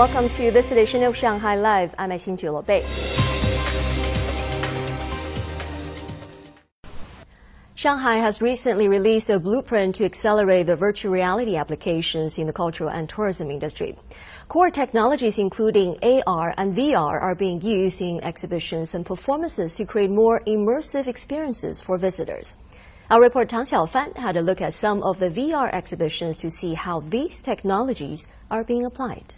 welcome to this edition of Shanghai Live. I'm Xin Bei. Shanghai has recently released a blueprint to accelerate the virtual reality applications in the cultural and tourism industry. Core technologies including AR and VR are being used in exhibitions and performances to create more immersive experiences for visitors. Our reporter Tang Xiaofan had a look at some of the VR exhibitions to see how these technologies are being applied.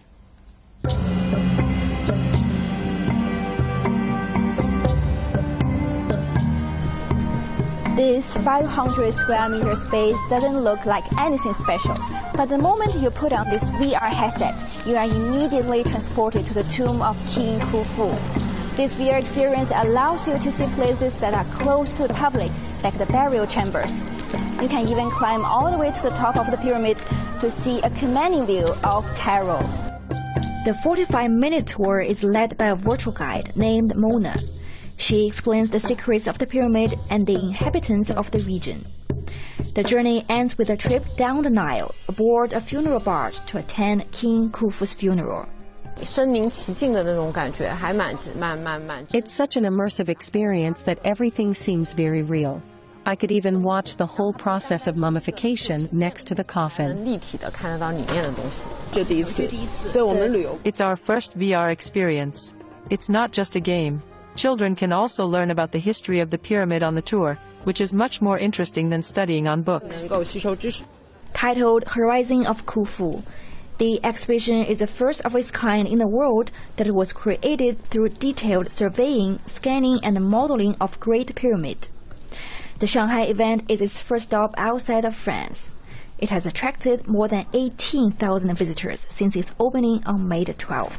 This 500 square meter space doesn't look like anything special, but the moment you put on this VR headset, you are immediately transported to the tomb of King Khufu. This VR experience allows you to see places that are close to the public, like the burial chambers. You can even climb all the way to the top of the pyramid to see a commanding view of Cairo. The 45-minute tour is led by a virtual guide named Mona. She explains the secrets of the pyramid and the inhabitants of the region. The journey ends with a trip down the Nile aboard a funeral barge to attend King Khufu's funeral. It's such an immersive experience that everything seems very real. I could even watch the whole process of mummification next to the coffin. It's our first VR experience. It's not just a game. Children can also learn about the history of the pyramid on the tour, which is much more interesting than studying on books. Titled Horizon of Khufu, the exhibition is the first of its kind in the world that was created through detailed surveying, scanning, and modeling of Great Pyramid. The Shanghai event is its first stop outside of France. It has attracted more than 18,000 visitors since its opening on May 12th.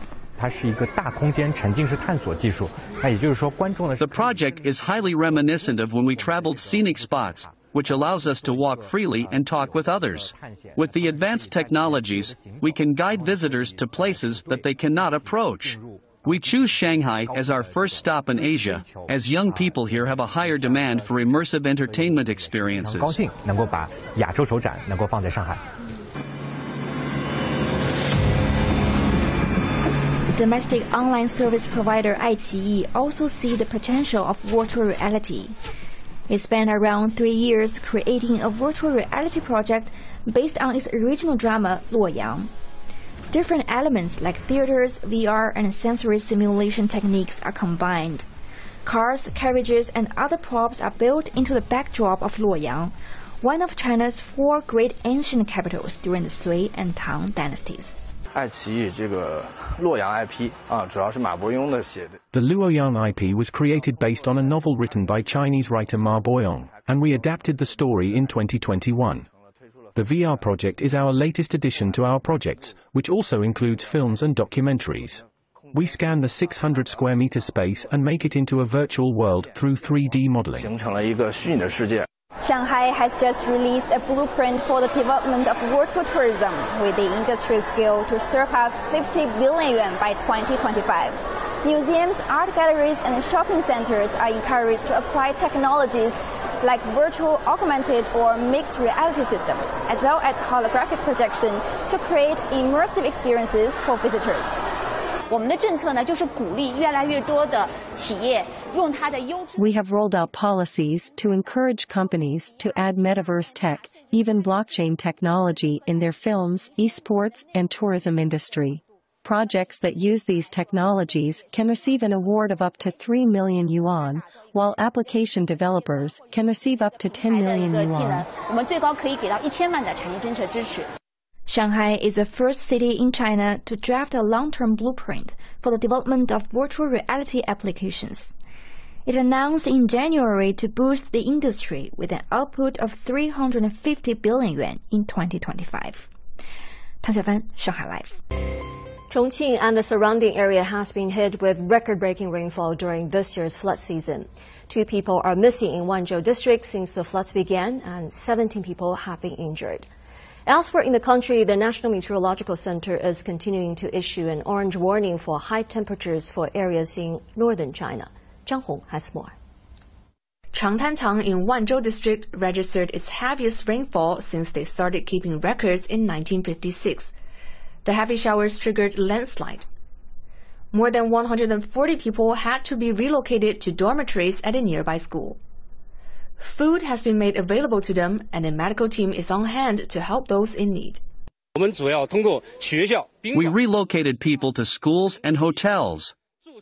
The project is highly reminiscent of when we traveled scenic spots, which allows us to walk freely and talk with others. With the advanced technologies, we can guide visitors to places that they cannot approach. We choose Shanghai as our first stop in Asia, as young people here have a higher demand for immersive entertainment experiences. Domestic online service provider iQIYI also see the potential of virtual reality. It spent around three years creating a virtual reality project based on its original drama Luoyang. Different elements like theaters, VR, and sensory simulation techniques are combined. Cars, carriages, and other props are built into the backdrop of Luoyang, one of China's four great ancient capitals during the Sui and Tang dynasties. The Luoyang IP was created based on a novel written by Chinese writer Ma Boyong, and we adapted the story in 2021. The VR project is our latest addition to our projects, which also includes films and documentaries. We scan the 600 square meter space and make it into a virtual world through 3D modeling. Shanghai has just released a blueprint for the development of virtual tourism with the industry scale to surpass 50 billion yuan by 2025. Museums, art galleries, and shopping centers are encouraged to apply technologies like virtual, augmented, or mixed reality systems, as well as holographic projection to create immersive experiences for visitors. 我们的政策呢，就是鼓励越来越多的企业用它的优质。We have rolled out policies to encourage companies to add metaverse tech, even blockchain technology in their films, esports, and tourism industry. Projects that use these technologies can receive an award of up to 3 million yuan, while application developers can receive up to 10 million yuan. Shanghai is the first city in China to draft a long-term blueprint for the development of virtual reality applications. It announced in January to boost the industry with an output of 350 billion yuan in 2025. 唐晓帆，上海 Live。Chongqing and the surrounding area has been hit with record-breaking rainfall during this year's flood season. Two people are missing in Wanzhou district since the floods began, and 17 people have been injured. Elsewhere in the country, the National Meteorological Center is continuing to issue an orange warning for high temperatures for areas in northern China. Zhang Hong has more. Changtantang in Wanzhou district registered its heaviest rainfall since they started keeping records in 1956. The heavy showers triggered landslide. More than 140 people had to be relocated to dormitories at a nearby school. Food has been made available to them, and a medical team is on hand to help those in need. We relocated people to schools and hotels.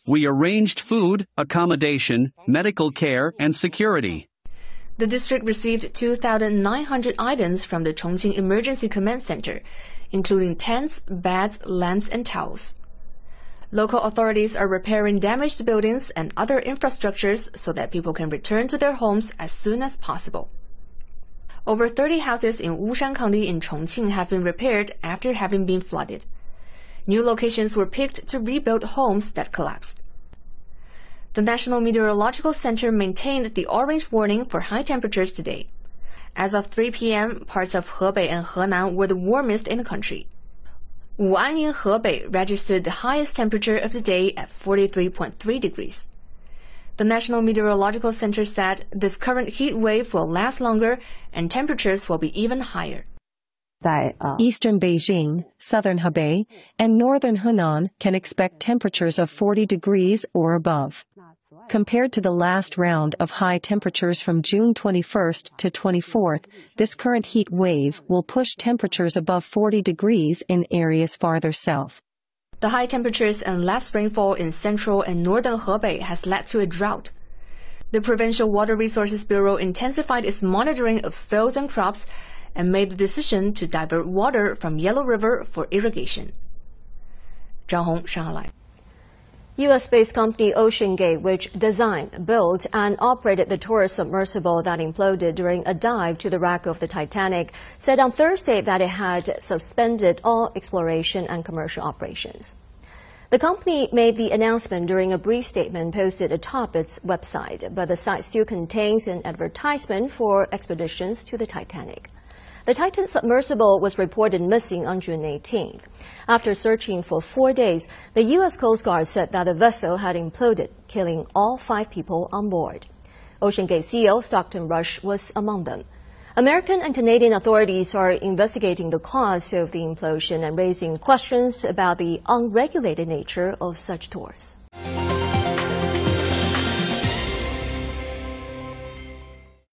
We arranged food, accommodation, medical care, and security. The district received 2,900 items from the Chongqing Emergency Command Center, including tents, beds, lamps, and towels. Local authorities are repairing damaged buildings and other infrastructures so that people can return to their homes as soon as possible. Over 30 houses in Wushan County in Chongqing have been repaired after having been flooded. New locations were picked to rebuild homes that collapsed. The National Meteorological Center maintained the orange warning for high temperatures today. As of 3 p.m., parts of Hebei and Henan were the warmest in the country. Wu'an in Hebei registered the highest temperature of the day at 43.3 degrees. The National Meteorological Center said this current heat wave will last longer and temperatures will be even higher. Uh, Eastern Beijing, southern Hebei, and northern Henan can expect temperatures of 40 degrees or above. Compared to the last round of high temperatures from June 21st to 24th, this current heat wave will push temperatures above 40 degrees in areas farther south. The high temperatures and less rainfall in central and northern Hebei has led to a drought. The Provincial Water Resources Bureau intensified its monitoring of fields and crops and made the decision to divert water from Yellow River for irrigation. Zhang Hong, Shanghai. U.S.-based company OceanGate, which designed, built, and operated the tourist submersible that imploded during a dive to the wreck of the Titanic, said on Thursday that it had suspended all exploration and commercial operations. The company made the announcement during a brief statement posted atop its website, but the site still contains an advertisement for expeditions to the Titanic. The Titan submersible was reported missing on June 18th. After searching for four days, the U.S. Coast Guard said that the vessel had imploded, killing all five people on board. OceanGate CEO Stockton Rush was among them. American and Canadian authorities are investigating the cause of the implosion and raising questions about the unregulated nature of such tours.